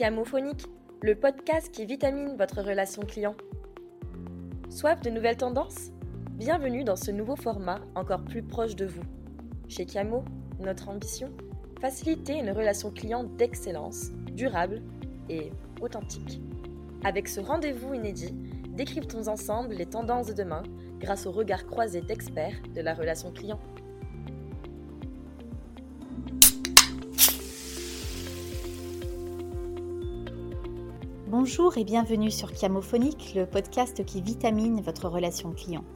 Chiamophonique, le podcast qui vitamine votre relation client. Soif de nouvelles tendances? Bienvenue dans ce nouveau format encore plus proche de vous. Chez Chiamo, notre ambition Faciliter une relation client d'excellence, durable et authentique. Avec ce rendez-vous inédit, décryptons ensemble les tendances de demain grâce au regard croisé d'experts de la relation client. Bonjour et bienvenue sur Chiamophonique, le podcast qui vitamine votre relation client.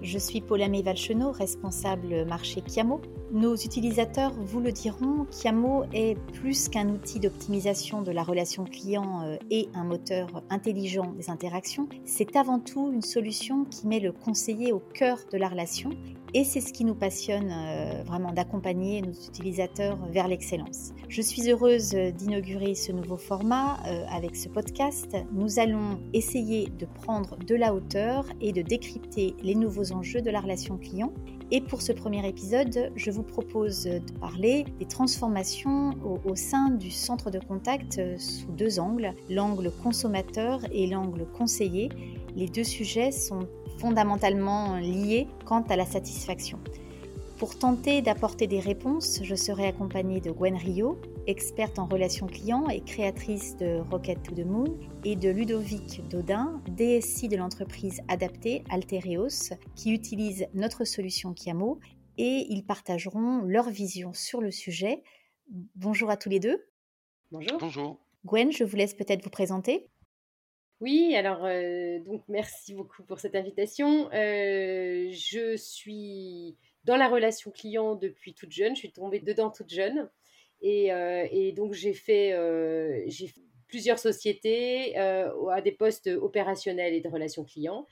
Je suis Paula Valchenot, responsable marché Chiamo. Nos utilisateurs vous le diront, Chiamo est plus qu'un outil d'optimisation de la relation client euh, et un moteur intelligent des interactions. C'est avant tout une solution qui met le conseiller au cœur de la relation et c'est ce qui nous passionne euh, vraiment d'accompagner nos utilisateurs vers l'excellence. Je suis heureuse d'inaugurer ce nouveau format euh, avec ce podcast. Nous allons essayer de prendre de la hauteur et de décrypter les nouveaux enjeux de la relation client. Et pour ce premier épisode, je vous propose de parler des transformations au, sein du centre de contact euh, sous deux angles, l'angle consommateur et l'angle conseiller. Les deux sujets sont fondamentalement liés quant à la satisfaction. Pour tenter d'apporter des réponses, je serai accompagnée de Gwen Rio, experte en relations clients et créatrice de Rocket to the Moon, et de Ludovic Dodin, DSI de l'entreprise adaptée Altereos, qui utilise notre solution Kiamo, et ils partageront leur vision sur le sujet. Bonjour à tous les deux. Bonjour. Bonjour. Gwen, je vous laisse peut-être vous présenter. Oui, alors euh, donc merci beaucoup pour cette invitation. Euh, je suis dans la relation client depuis toute jeune. Je suis tombée dedans toute jeune et, euh, donc j'ai fait, j'ai plusieurs sociétés à des postes opérationnels et de relations clients.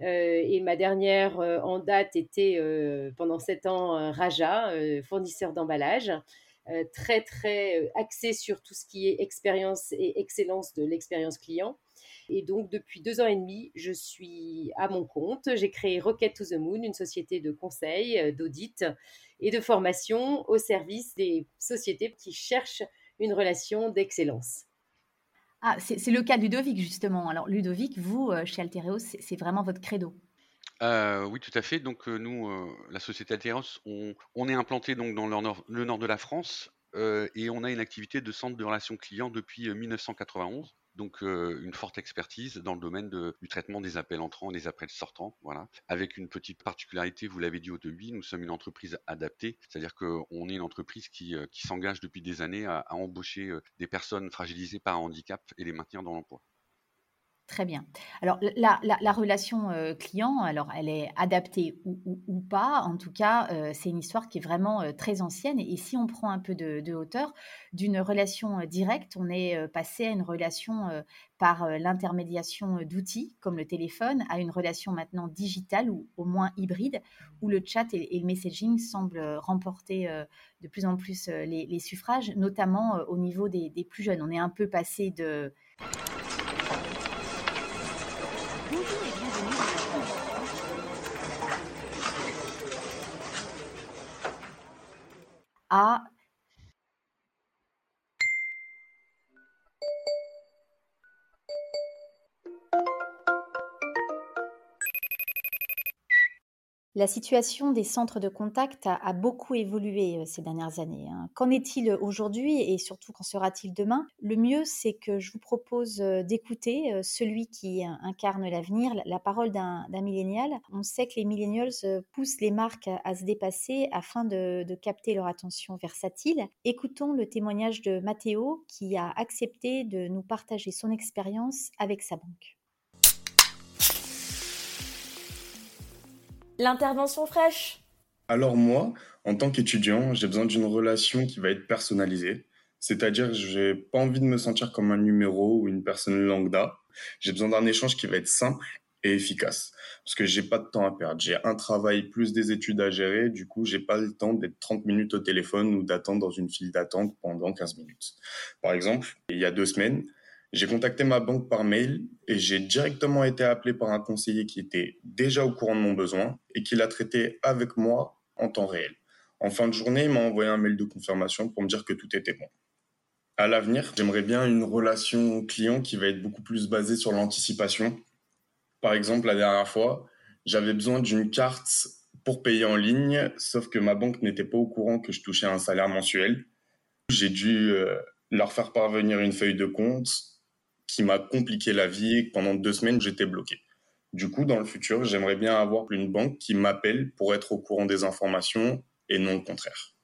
et ma dernière en date était pendant sept ans Raja, fournisseur d'emballage. très très axé sur tout ce qui est expérience et excellence de l'expérience client. Et donc, depuis deux ans et demi, je suis à mon compte. J'ai créé Rocket to the Moon, une société de conseil, euh, d'audit et de formation au service des sociétés qui cherchent une relation d'excellence. Ah, c'est le cas de Ludovic, justement. Alors, Ludovic, vous, euh, chez Altereos, c'est vraiment votre credo? Euh, oui, tout à fait. Donc, nous, la société Altereos, on, est implanté donc, dans le nord, le nord de la France et on a une activité de centre de relations clients depuis 1991 donc une forte expertise dans le domaine du traitement des appels entrants et des appels sortants, voilà. Avec une petite particularité, vous l'avez dit au début, nous sommes une entreprise adaptée, c'est-à-dire qu'on est une entreprise qui, s'engage depuis des années à, embaucher des personnes fragilisées par un handicap et les maintenir dans l'emploi. Très bien. Alors, la, relation euh, client, alors elle est adaptée ou, pas. En tout cas, euh, c'est une histoire qui est vraiment euh, très ancienne. Et, si on prend un peu de, hauteur, d'une relation directe, on est passé à une relation par l'intermédiation d'outils comme le téléphone, à une relation maintenant digitale ou au moins hybride, où le chat et, le messaging semblent remporter de plus en plus les, suffrages, notamment au niveau des plus jeunes. On est un peu passé de à La situation des centres de contact a, beaucoup évolué euh, ces dernières années. Hein. Qu'en est-il aujourd'hui et surtout qu'en sera-t-il demain? Le mieux, c'est que je vous propose euh, d'écouter euh, celui qui incarne l'avenir, la parole d'un millénial. On sait que les millennials poussent les marques à, se dépasser afin de, de capter leur attention versatile. Écoutons le témoignage de Matteo qui a accepté de nous partager son expérience avec sa banque. L'intervention fraîche. Alors moi, en tant qu'étudiant, j'ai besoin d'une relation qui va être personnalisée. C'est-à-dire, je n'ai pas envie de me sentir comme un numéro ou une personne lambda. J'ai besoin d'un échange qui va être simple et efficace. Parce que j'ai pas de temps à perdre. J'ai un travail plus des études à gérer. Du coup, j'ai pas le temps d'être 30 minutes au téléphone ou d'attendre dans une file d'attente pendant 15 minutes. Par exemple, il y a deux semaines, j'ai contacté ma banque par mail et j'ai directement été appelé par un conseiller qui était déjà au courant de mon besoin et qui l'a traité avec moi en temps réel. En fin de journée, il m'a envoyé un mail de confirmation pour me dire que tout était bon. À l'avenir, j'aimerais bien une relation client qui va être beaucoup plus basée sur l'anticipation. Par exemple, la dernière fois, j'avais besoin d'une carte pour payer en ligne, sauf que ma banque n'était pas au courant que je touchais un salaire mensuel. J'ai dû euh, leur faire parvenir une feuille de compte qui m'a compliqué la vie. Pendant deux semaines, j'étais bloqué. Du coup, dans le futur, j'aimerais bien avoir une banque qui m'appelle pour être au courant des informations et non le contraire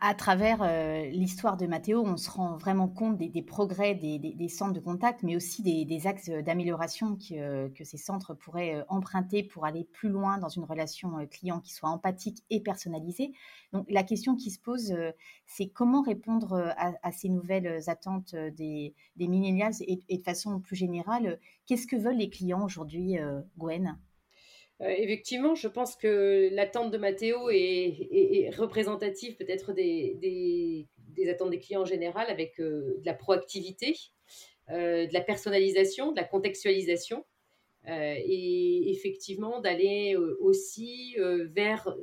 à, travers euh, l'histoire de Mathéo, on se rend vraiment compte des, progrès des, centres de contact, mais aussi des, axes d'amélioration que, que, ces centres pourraient euh, emprunter pour aller plus loin dans une relation euh, client qui soit empathique et personnalisée. Donc la question qui se pose, c'est comment répondre à, ces nouvelles attentes des, millennials et, de façon plus générale, qu'est-ce que veulent les clients aujourd'hui, Gwen? euh, effectivement, je pense que l'attente de Mathéo est, représentative peut-être des, attentes des clients en général avec euh, de la proactivité, euh, de la personnalisation, de la contextualisation et effectivement d'aller aussi vers,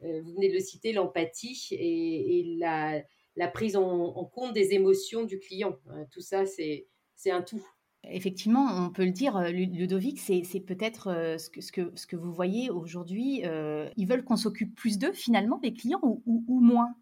vous venez de le citer, l'empathie et, la, prise en, compte des émotions du client. tout ça, c'est un tout. Effectivement, on peut le dire, euh, Ludovic, c'est peut-être euh, ce que, vous voyez aujourd'hui. Euh, ils veulent qu'on s'occupe plus d'eux, finalement, les clients, ou, moins?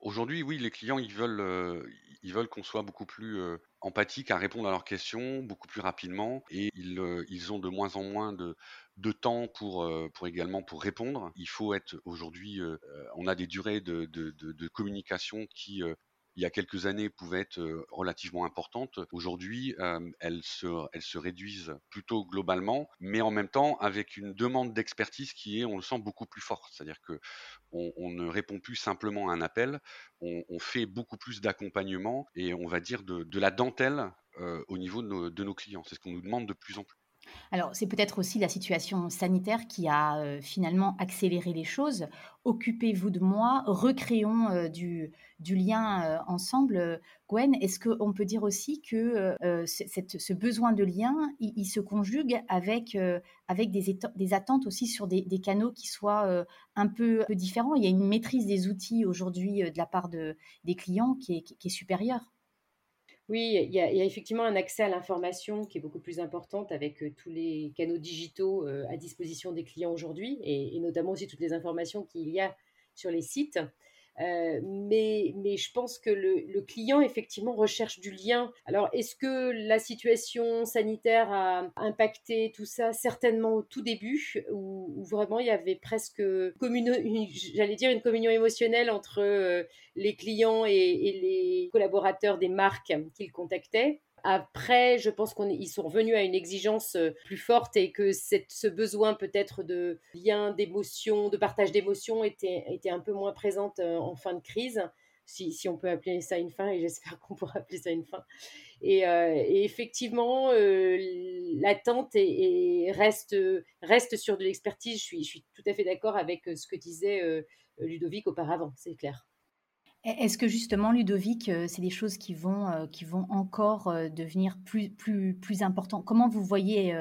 Aujourd'hui, oui, les clients, ils veulent, qu'on soit beaucoup plus empathique à répondre à leurs questions beaucoup plus rapidement et ils, ont de moins en moins de, temps pour, également pour répondre. Il faut être aujourd'hui, on a des durées de communication qui il y a quelques années pouvaient être relativement importantes. Aujourd'hui, elles, se, elles se réduisent plutôt globalement, mais en même temps avec une demande d'expertise qui est, on le sent, beaucoup plus forte. C'est-à-dire que on, ne répond plus simplement à un appel, on, fait beaucoup plus d'accompagnement et on va dire de, la dentelle au niveau de nos clients. C'est ce qu'on nous demande de plus en plus. Alors, c'est peut-être aussi la situation sanitaire qui a euh, finalement accéléré les choses. Occupez-vous de moi, recréons euh, du, lien euh, ensemble. Gwen, est-ce qu'on peut dire aussi que ce besoin de lien, il, se conjugue avec, avec des, attentes aussi sur des, canaux qui soient un peu, différents? Il y a une maîtrise des outils aujourd'hui de la part de, des clients qui est supérieure. Oui, il y, a, effectivement un accès à l'information qui est beaucoup plus importante avec tous les canaux digitaux à disposition des clients aujourd'hui et, notamment aussi toutes les informations qu'il y a sur les sites. Euh, mais, mais je pense que le, client, effectivement, recherche du lien. Alors, est-ce que la situation sanitaire a impacté tout ça? Certainement au tout début, où, vraiment il y avait presque, j'allais dire, une communion émotionnelle entre euh, les clients et, et les collaborateurs des marques qu'ils contactaient. Après, je pense qu'ils sont revenus à une exigence euh, plus forte et que ce besoin peut-être de lien, d'émotion, de partage d'émotions était, était un peu moins présente euh, en fin de crise. Si, si, on peut appeler ça une fin, et j'espère qu'on pourra appeler ça une fin. Et, euh, effectivement, l'attente reste, reste sur de l'expertise. Je suis, je suis tout à fait d'accord avec ce que disait Ludovic auparavant, c'est clair. Est-ce que justement, Ludovic, euh, c'est des choses qui vont, euh, encore euh, devenir plus, plus, plus importantes? Comment vous voyez,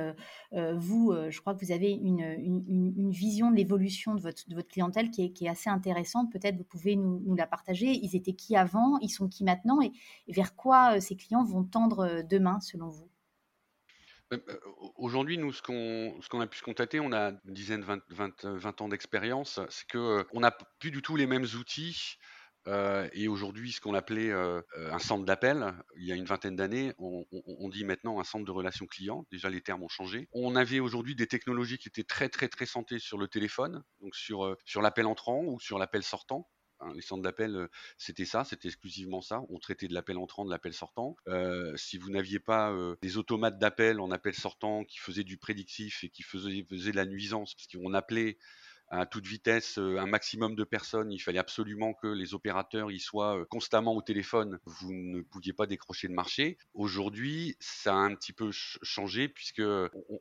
vous, je crois que vous avez une, vision de l'évolution de votre, clientèle qui est, assez intéressante. Peut-être vous pouvez nous, la partager. Ils étaient qui avant? Ils sont qui maintenant? Et, vers quoi ces clients vont tendre demain, selon vous? Aujourd'hui, nous, ce qu'on a pu se constater, on a une dizaine, 20, 20, 20 ans d'expérience, c'est qu'on n'a plus du tout les mêmes outils euh, et aujourd'hui, ce qu'on appelait euh, un centre d'appel, il y a une vingtaine d'années, on, dit maintenant un centre de relations clients. Déjà, les termes ont changé. On avait aujourd'hui des technologies qui étaient très, très, très centrées sur le téléphone, donc sur, euh, sur l'appel entrant ou sur l'appel sortant. Hein, les centres d'appel, c'était ça, c'était exclusivement ça. On traitait de l'appel entrant, de l'appel sortant. si vous n'aviez pas des automates d'appel en appel sortant qui faisaient du prédictif et qui faisaient, faisaient de la nuisance, parce qu'on appelait à toute vitesse un maximum de personnes. Il fallait absolument que les opérateurs y soient constamment au téléphone. Vous ne pouviez pas décrocher le marché. Aujourd'hui, ça a un petit peu changé puisque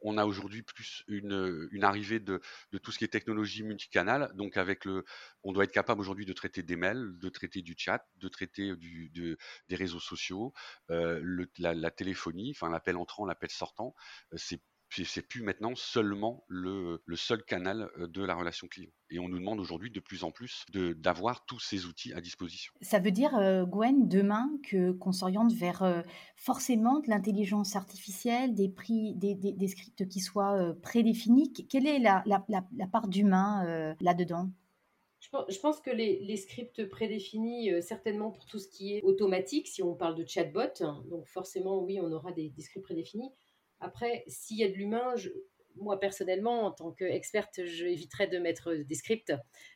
on a aujourd'hui plus une, arrivée de, de, tout ce qui est technologie multicanal. Donc avec le, on doit être capable aujourd'hui de traiter des mails, de traiter du chat, de traiter de, des réseaux sociaux, euh, la, la, téléphonie, enfin l'appel entrant, l'appel sortant. C'est c'est plus maintenant seulement le, seul canal de la relation client. Et on nous demande aujourd'hui de plus en plus d'avoir tous ces outils à disposition. Ça veut dire, Gwen, demain, que qu'on s'oriente vers forcément de l'intelligence artificielle, des, prix, des, des, scripts qui soient prédéfinis. Quelle est la, la, la part d'humain là-dedans? Je pense que les, scripts prédéfinis, euh, certainement pour tout ce qui est automatique, si on parle de chatbot, hein, donc forcément, oui, on aura des, scripts prédéfinis. Après, s'il y a de l'humain, moi personnellement, en tant qu'experte, j'éviterais de mettre des scripts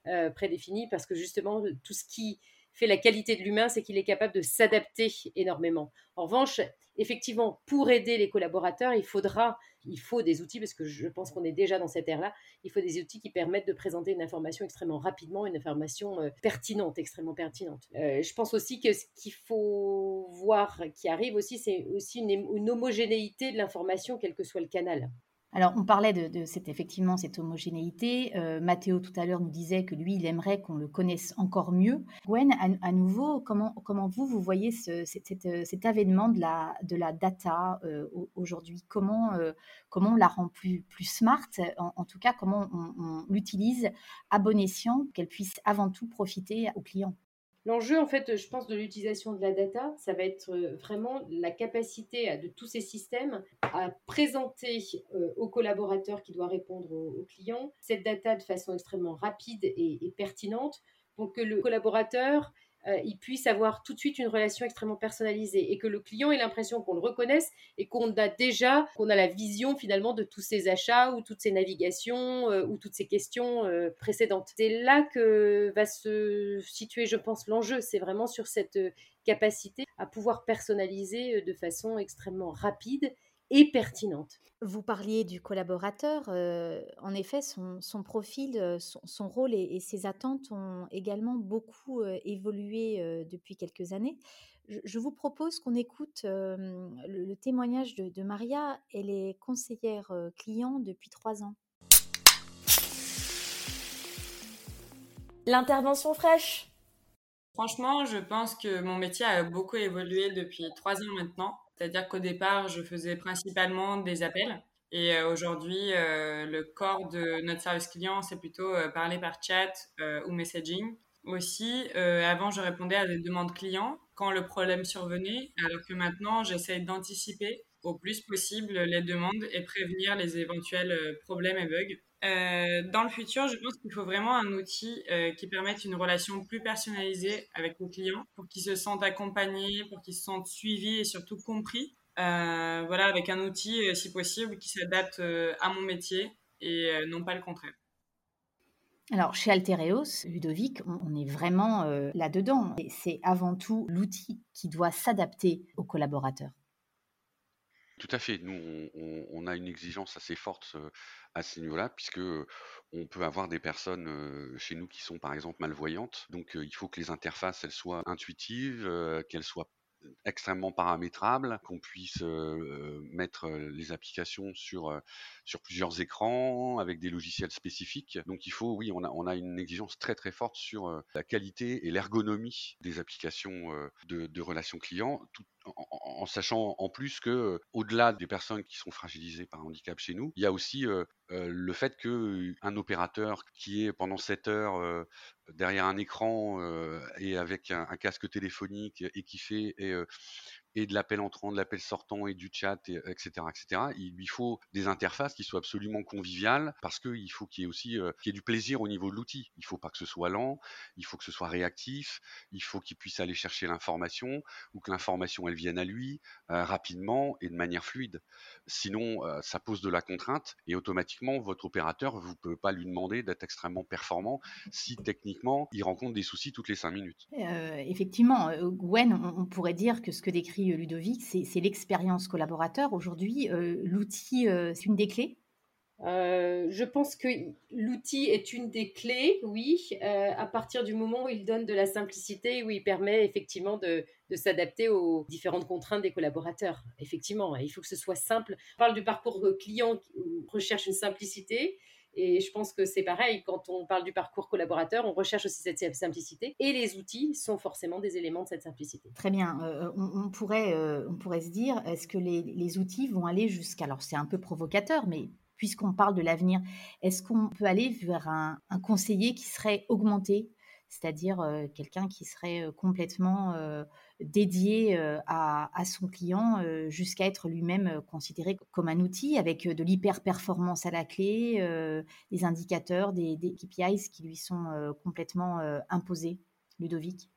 euh, prédéfinis parce que justement, tout ce qui fait la qualité de l'humain, c'est qu'il est capable de s'adapter énormément. En revanche, effectivement, pour aider les collaborateurs, il faudra, il faut des outils, parce que je pense qu'on est déjà dans cette ère-là, il faut des outils qui permettent de présenter une information extrêmement rapidement, une information euh, pertinente, extrêmement pertinente. Euh, je pense aussi que ce qu'il faut voir qui arrive aussi, c'est aussi une homogénéité de l'information, quel que soit le canal. Alors, on parlait de, cette, effectivement cette homogénéité. Euh, Mathéo, tout à l'heure, nous disait que lui, il aimerait qu'on le connaisse encore mieux. Gwen, à, nouveau, comment, comment vous, vous voyez cet, avènement de la, de la data euh, aujourd'hui? Comment, euh, comment on la rend plus, plus smart? En, tout cas, comment on, on l'utilise à bon escient, qu'elle puisse avant tout profiter aux clients L'enjeu, en fait, je pense, de l'utilisation de la data, ça va être euh, vraiment la capacité de tous ces systèmes à présenter euh, aux collaborateurs qui doivent répondre aux, clients cette data de façon extrêmement rapide et pertinente pour que le collaborateur euh, il puisse avoir tout de suite une relation extrêmement personnalisée et que le client ait l'impression qu'on le reconnaisse et qu'on a déjà, qu'on a la vision finalement de tous ses achats ou toutes ses navigations euh, ou toutes ses questions euh, précédentes. C'est là que va se situer, je pense, l'enjeu. C'est vraiment sur cette capacité à pouvoir personnaliser de façon extrêmement rapide et pertinente. Vous parliez du collaborateur. Euh, en effet, son, profil, euh, son, rôle et, ses attentes ont également beaucoup euh, évolué depuis quelques années. Je, vous propose qu'on écoute le, témoignage de, de, Maria. Elle est conseillère client depuis trois ans. L'intervention fraîche. Franchement, je pense que mon métier a beaucoup évolué depuis trois ans maintenant. C'est-à-dire qu'au départ, je faisais principalement des appels. Et euh, aujourd'hui, euh, le corps de notre service client, c'est plutôt euh, parler par chat ou messaging. Aussi, avant, je répondais à des demandes clients quand le problème survenait, alors que maintenant, j'essaie d'anticiper au plus possible les demandes et prévenir les éventuels problèmes et bugs. Euh, dans le futur, je pense qu'il faut vraiment un outil euh, qui permette une relation plus personnalisée avec le client pour qu'ils se sentent accompagnés, pour qu'ils se sentent suivis et surtout compris. Euh, voilà, avec un outil, si possible, qui s'adapte à mon métier et non pas le contraire. Alors, chez Altereos, Ludovic, on est vraiment là-dedans. C'est avant tout l'outil qui doit s'adapter aux collaborateurs. Tout à fait. Nous, on, a une exigence assez forte à ce niveau-là, puisque on peut avoir des personnes chez nous qui sont par exemple malvoyantes. Donc, il faut que les interfaces elles soient intuitives, qu'elles soient extrêmement paramétrable, qu'on puisse mettre les applications sur, sur plusieurs écrans avec des logiciels spécifiques. Donc il faut, oui, on a, on a une exigence très très forte sur la qualité et l'ergonomie des applications de, relations clients, en, sachant en plus que au-delà des personnes qui sont fragilisées par handicap chez nous, il y a aussi le fait que un opérateur qui est pendant 7 heures derrière un écran et avec un, casque téléphonique et qui fait et de l'appel entrant, de l'appel sortant et du chat, et, etc., etc. Il lui faut des interfaces qui soient absolument conviviales parce qu'il faut qu'il y ait aussi euh, qu'il y ait du plaisir au niveau de l'outil. Il faut pas que ce soit lent, il faut que ce soit réactif, il faut qu'il puisse aller chercher l'information ou que l'information elle vienne à lui euh, rapidement et de manière fluide. Sinon, euh, ça pose de la contrainte et automatiquement votre opérateur vous pouvez pas lui demander d'être extrêmement performant si techniquement il rencontre des soucis toutes les cinq minutes. effectivement, Gwen, on pourrait dire que ce que décrit euh, Ludovic, c'est l'expérience collaborateur. Aujourd'hui, euh, l'outil, euh, c'est une des clés je pense que l'outil est une des clés, oui, à partir du moment où il donne de la simplicité, où il permet effectivement de, de s'adapter aux différentes contraintes des collaborateurs. Effectivement, il faut que ce soit simple. On parle du parcours client, on recherche une simplicité, Et je pense que c'est pareil, quand on parle du parcours collaborateur, on recherche aussi cette simplicité. Et les outils sont forcément des éléments de cette simplicité. Très bien. Euh, on, pourrait, euh, on pourrait se dire, est-ce que les, les, outils vont aller jusqu'à... Alors c'est un peu provocateur, mais puisqu'on parle de l'avenir, est-ce qu'on peut aller vers un, conseiller qui serait augmenté? C'est-à-dire quelqu'un qui serait complètement dédié à, son client jusqu'à être lui-même considéré comme un outil avec de l'hyper-performance à la clé, des indicateurs, des, des, KPIs qui lui sont complètement imposés? Ludovic?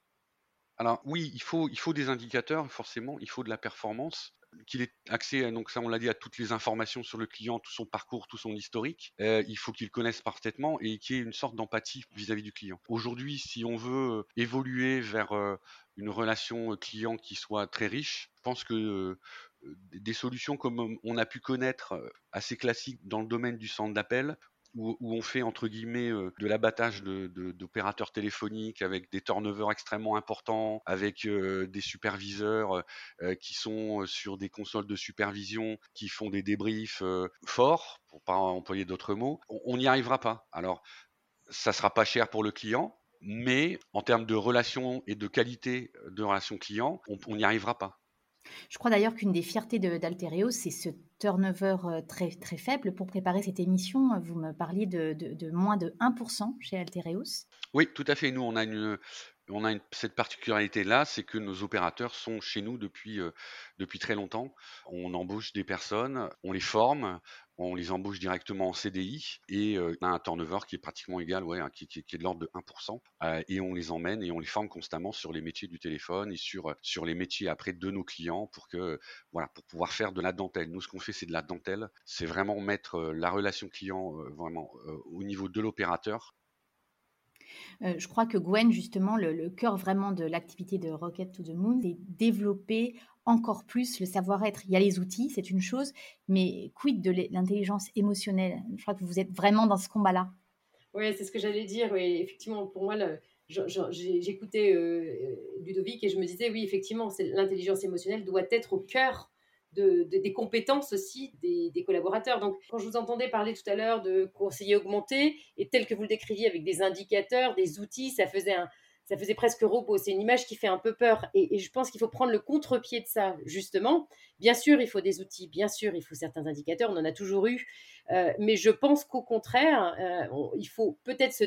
Alors oui, il faut, il faut des indicateurs, forcément, il faut de la performance qu'il ait accès, donc ça on l'a dit, à toutes les informations sur le client, tout son parcours, tout son historique. Euh, il faut qu'il connaisse parfaitement et qu'il ait une sorte d'empathie vis-à-vis du client. Aujourd'hui, si on veut euh, évoluer vers euh, une relation client qui soit très riche, je pense que des solutions comme on a pu connaître assez classiques dans le domaine du centre d'appel, où, on fait entre guillemets euh, de l'abattage d'opérateurs téléphoniques avec des turnovers extrêmement importants, avec euh, des superviseurs euh, qui sont sur des consoles de supervision, qui font des débriefs forts, pour pas employer d'autres mots, on n'y arrivera pas. Alors, ça sera pas cher pour le client, mais en termes de relations et de qualité de relations clients, on n'y arrivera pas. Je crois d'ailleurs qu'une des fiertés d'Altereos, c'est ce turnover euh, très, faible. Pour préparer cette émission, vous me parliez de, de, moins de 1% chez Altereos. Oui, tout à fait. Nous, on a, une, on a cette particularité-là, c'est que nos opérateurs sont chez nous depuis, euh, depuis très longtemps. On embauche des personnes, on les forme, on les embauche directement en CDI et euh, on a un turnover qui est pratiquement égal, ouais, hein, qui, est de l'ordre de 1%. Euh, et on les emmène et on les forme constamment sur les métiers du téléphone et sur, sur les métiers après de nos clients pour que voilà pour pouvoir faire de la dentelle. Nous, ce qu'on fait, c'est de la dentelle. C'est vraiment mettre la relation client vraiment au niveau de l'opérateur je crois que Gwen, justement, le, cœur vraiment de l'activité de Rocket to the Moon, c'est développer encore plus le savoir-être. Il y a les outils, c'est une chose, mais quid de l'intelligence émotionnelle? Je crois que vous êtes vraiment dans ce combat-là. Oui, c'est ce que j'allais dire. Oui, effectivement, pour moi, j'écoutais euh, Ludovic et je me disais, oui, effectivement, l'intelligence émotionnelle doit être au cœur des compétences aussi des, collaborateurs. Donc, quand je vous entendais parler tout à l'heure de conseiller augmenté, et tel que vous le décriviez avec des indicateurs, des outils, ça faisait, ça faisait presque robot. C'est une image qui fait un peu peur. Et, je pense qu'il faut prendre le contre-pied de ça, justement. Bien sûr, il faut des outils, bien sûr, il faut certains indicateurs, on en a toujours eu. Euh, mais je pense qu'au contraire, euh, il faut peut-être se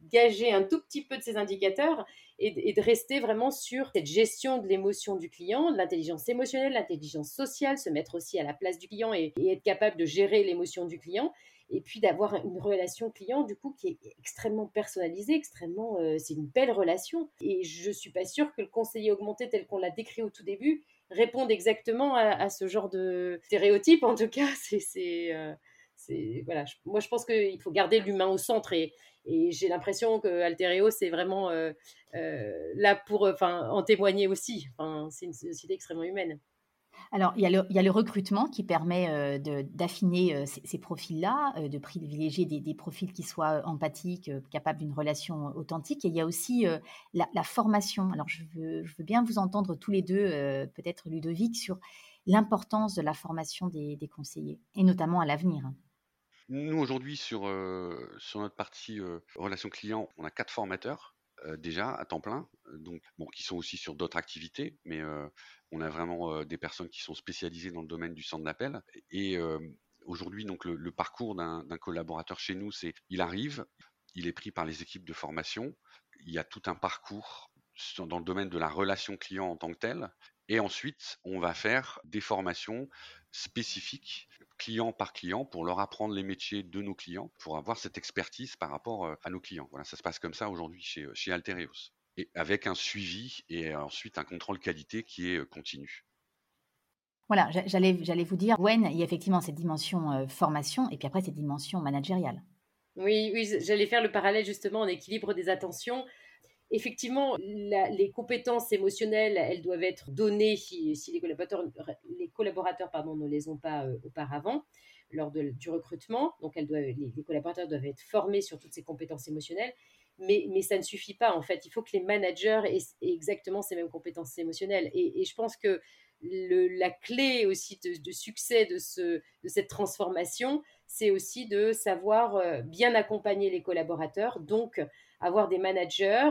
dégager un tout petit peu de ces indicateurs et, de rester vraiment sur cette gestion de l'émotion du client, de l'intelligence émotionnelle, l'intelligence sociale, se mettre aussi à la place du client et, être capable de gérer l'émotion du client et puis d'avoir une relation client du coup qui est extrêmement personnalisée, extrêmement, euh, c'est une belle relation. Et je suis pas sûre que le conseiller augmenté tel qu'on l'a décrit au tout début réponde exactement à, ce genre de stéréotype. En tout cas, c'est, euh, voilà. Moi, je pense qu'il faut garder l'humain au centre et, et j'ai l'impression que Altereo, c'est vraiment euh, euh, là pour enfin, en témoigner aussi. C'est une société extrêmement humaine. Alors, il y, a le, recrutement qui permet euh, d'affiner ces, profils-là, de privilégier des, profils qui soient empathiques, capables d'une relation authentique. Et il y a aussi la, formation. Alors, je veux, bien vous entendre tous les deux, peut-être Ludovic, sur l'importance de la formation des, conseillers, et notamment à l'avenir. Nous, aujourd'hui, sur, sur notre partie relation client, on a quatre formateurs déjà à temps plein, donc bon, qui sont aussi sur d'autres activités, mais on a vraiment des personnes qui sont spécialisées dans le domaine du centre d'appel. Et aujourd'hui, donc le, parcours d'un collaborateur chez nous, c'est il arrive, il est pris par les équipes de formation, il y a tout un parcours dans le domaine de la relation client en tant que tel, et ensuite on va faire des formations spécifiques client par client pour leur apprendre les métiers de nos clients, pour avoir cette expertise par rapport euh, à nos clients. Voilà, ça se passe comme ça aujourd'hui chez, euh, chez Altereos. Et avec un suivi et ensuite un contrôle qualité qui est euh, continu. Voilà, j'allais, j'allais vous dire, Gwen, il y a effectivement cette dimension formation et puis après cette dimension managériale. Oui, oui, j'allais faire le parallèle justement en équilibre des attentions effectivement, les compétences émotionnelles, elles doivent être données si, les collaborateurs, les collaborateurs pardon, ne les ont pas euh, auparavant lors du recrutement. Donc, elles doivent, les, collaborateurs doivent être formés sur toutes ces compétences émotionnelles. Mais, ça ne suffit pas, en fait. Il faut que les managers aient, exactement ces mêmes compétences émotionnelles. Et, je pense que la clé aussi de, succès de, ce, de cette transformation, c'est aussi de savoir bien accompagner les collaborateurs, donc avoir des managers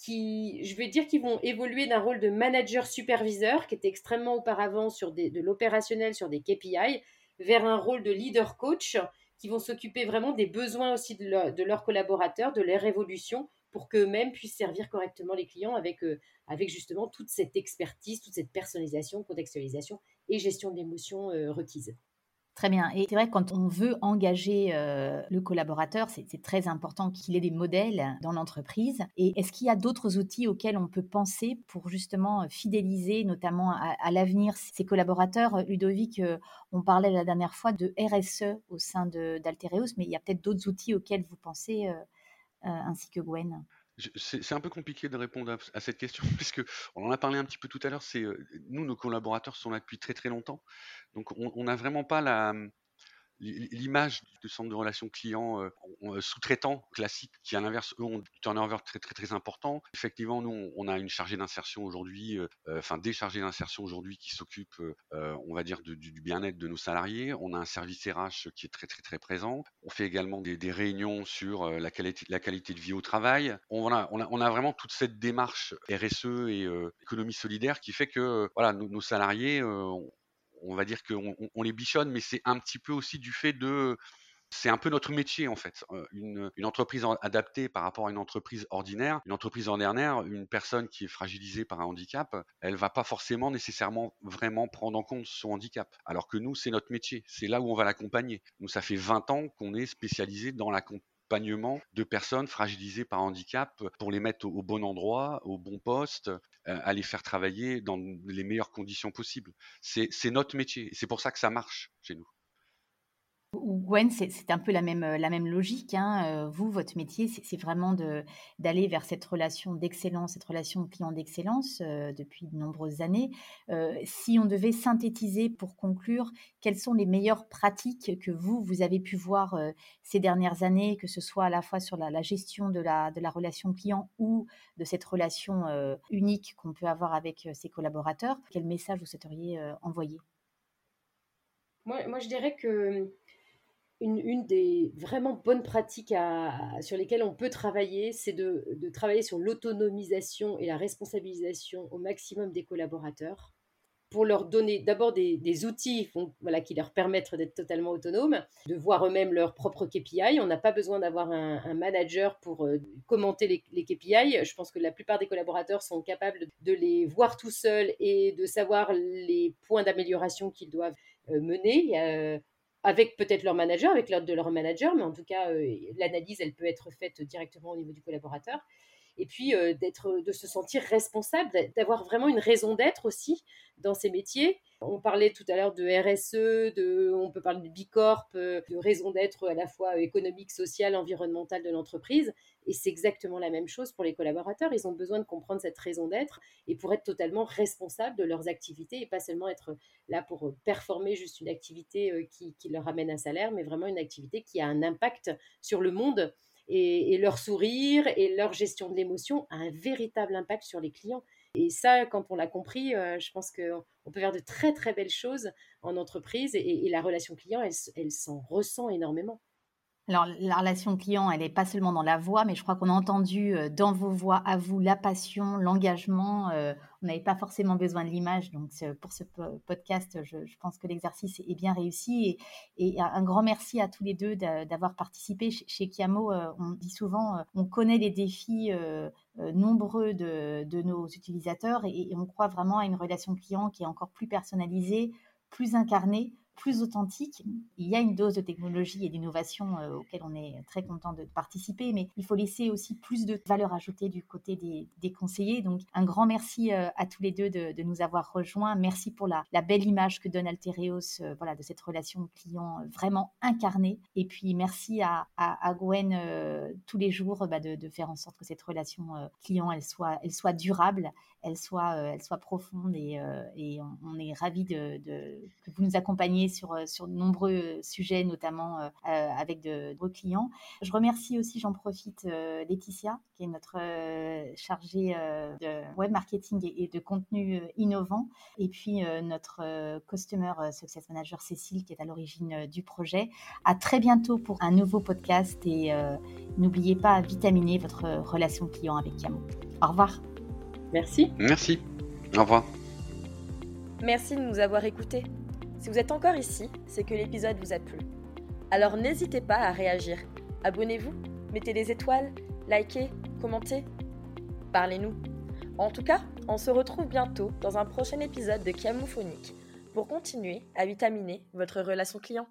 qui, je vais dire, qui vont évoluer d'un rôle de manager superviseur, qui était extrêmement auparavant sur de l'opérationnel, sur des KPI, vers un rôle de leader coach, qui vont s'occuper vraiment des besoins aussi de, leurs collaborateurs, de leur évolution, pour qu'eux-mêmes puissent servir correctement les clients avec, euh, justement toute cette expertise, toute cette personnalisation, contextualisation et gestion d'émotions euh, requises. Très bien. Et c'est vrai que quand on veut engager euh, le collaborateur, c'est très important qu'il ait des modèles dans l'entreprise. Et est-ce qu'il y a d'autres outils auxquels on peut penser pour justement fidéliser, notamment à, l'avenir, ces collaborateurs? Ludovic, euh, on parlait la dernière fois de RSE au sein d'Altereus, mais il y a peut-être d'autres outils auxquels vous pensez, euh, ainsi que Gwen? C'est un peu compliqué de répondre à, cette question, puisque on en a parlé un petit peu tout à l'heure. C'est nous, nos collaborateurs sont là depuis très très longtemps, donc on n'a vraiment pas la, l'image du centre de relations clients euh, euh, sous-traitant classique, qui à l'inverse, eux, ont un turnover très très très important. Effectivement, nous, on a une chargée d'insertion aujourd'hui, euh, enfin des chargés d'insertion aujourd'hui qui s'occupent, on va dire, du, bien-être de nos salariés. On a un service RH qui est très très très présent. On fait également des, réunions sur la qualité, la qualité de vie au travail. On a, on a, vraiment toute cette démarche RSE et économie solidaire qui fait que voilà, nos salariés, on va dire qu'on on les bichonne, mais c'est un petit peu aussi du fait de c'est un peu notre métier en fait. Une, entreprise adaptée par rapport à une entreprise ordinaire. Une entreprise ordinaire, une personne qui est fragilisée par un handicap, elle va pas forcément nécessairement vraiment prendre en compte son handicap. Alors que nous, c'est notre métier. C'est là où on va l'accompagner. Nous, ça fait 20 ans qu'on est spécialisé dans l'accompagnement de personnes fragilisées par handicap pour les mettre au, bon endroit, au bon poste, euh, à les faire travailler dans les meilleures conditions possibles. C'est notre métier. C'est pour ça que ça marche chez nous. Gwen, c'est un peu la même, la même logique. Hein. Euh, vous, votre métier, c'est vraiment d'aller vers cette relation d'excellence, cette relation client d'excellence euh, depuis de nombreuses années. Euh, si on devait synthétiser pour conclure, quelles sont les meilleures pratiques que vous, vous avez pu voir ces dernières années, que ce soit à la fois sur la, gestion de la, de la relation client ou de cette relation unique qu'on peut avoir avec ses collaborateurs, quel message vous souhaiteriez envoyer? Moi, moi, je dirais que une, des vraiment bonnes pratiques sur lesquelles on peut travailler, c'est de, travailler sur l'autonomisation et la responsabilisation au maximum des collaborateurs pour leur donner d'abord des, outils voilà, qui leur permettent d'être totalement autonomes, de voir eux-mêmes leurs propres KPI. On n'a pas besoin d'avoir un, manager pour euh, commenter les, KPI. Je pense que la plupart des collaborateurs sont capables de les voir tout seuls et de savoir les points d'amélioration qu'ils doivent euh, mener. Euh, avec peut-être leur manager, avec l'ordre de leur manager, mais en tout cas, euh, l'analyse, elle peut être faite directement au niveau du collaborateur. Et puis, euh, d'être, de se sentir responsable, d'avoir vraiment une raison d'être aussi dans ces métiers on parlait tout à l'heure de RSE, de, on peut parler de Bicorp, euh, de raison d'être à la fois économique, sociale, environnementale de l'entreprise. Et c'est exactement la même chose pour les collaborateurs. Ils ont besoin de comprendre cette raison d'être et pour être totalement responsables de leurs activités et pas seulement être là pour performer juste une activité euh, qui, leur amène un salaire, mais vraiment une activité qui a un impact sur le monde. Et, et leur sourire et leur gestion de l'émotion a un véritable impact sur les clients. Et ça, quand on l'a compris, euh, je pense qu'on peut faire de très très belles choses en entreprise et, la relation client, elle s'en ressent énormément. Alors, la relation client, elle n'est pas seulement dans la voix, mais je crois qu'on a entendu euh, dans vos voix à vous la passion, l'engagement. Euh, on n'avait pas forcément besoin de l'image, donc pour ce podcast, je, pense que l'exercice est bien réussi. Et, un grand merci à tous les deux d'avoir participé. Chez Kiamo, euh, on dit souvent, on connaît les défis nombreux de, nos utilisateurs et on croit vraiment à une relation client qui est encore plus personnalisée, plus incarnée plus authentique. Il y a une dose de technologie et d'innovation euh, auquel on est très content de participer, mais il faut laisser aussi plus de valeur ajoutée du côté des, conseillers. Donc, un grand merci euh, à tous les deux de, nous avoir rejoints. Merci pour la, belle image que donne Altereos euh, voilà, de cette relation client vraiment incarnée. Et puis, merci à, Gwen tous les jours bah, de, faire en sorte que cette relation client, elle soit, durable, elle soit, profonde et, et on, est ravis de, que vous nous accompagniez sur, sur de nombreux sujets, notamment avec de nombreux clients. Je remercie aussi, j'en profite, Laetitia, qui est notre chargée de web marketing et, de contenu innovant, et puis notre Customer Success Manager Cécile, qui est à l'origine du projet. À très bientôt pour un nouveau podcast et n'oubliez pas à vitaminer votre relation client avec Camo. Au revoir. Merci. Merci. Au revoir. Merci de nous avoir écoutés. Si vous êtes encore ici, c'est que l'épisode vous a plu. Alors n'hésitez pas à réagir. Abonnez-vous, mettez des étoiles, likez, commentez. Parlez-nous. En tout cas, on se retrouve bientôt dans un prochain épisode de Camophonique pour continuer à vitaminer votre relation client.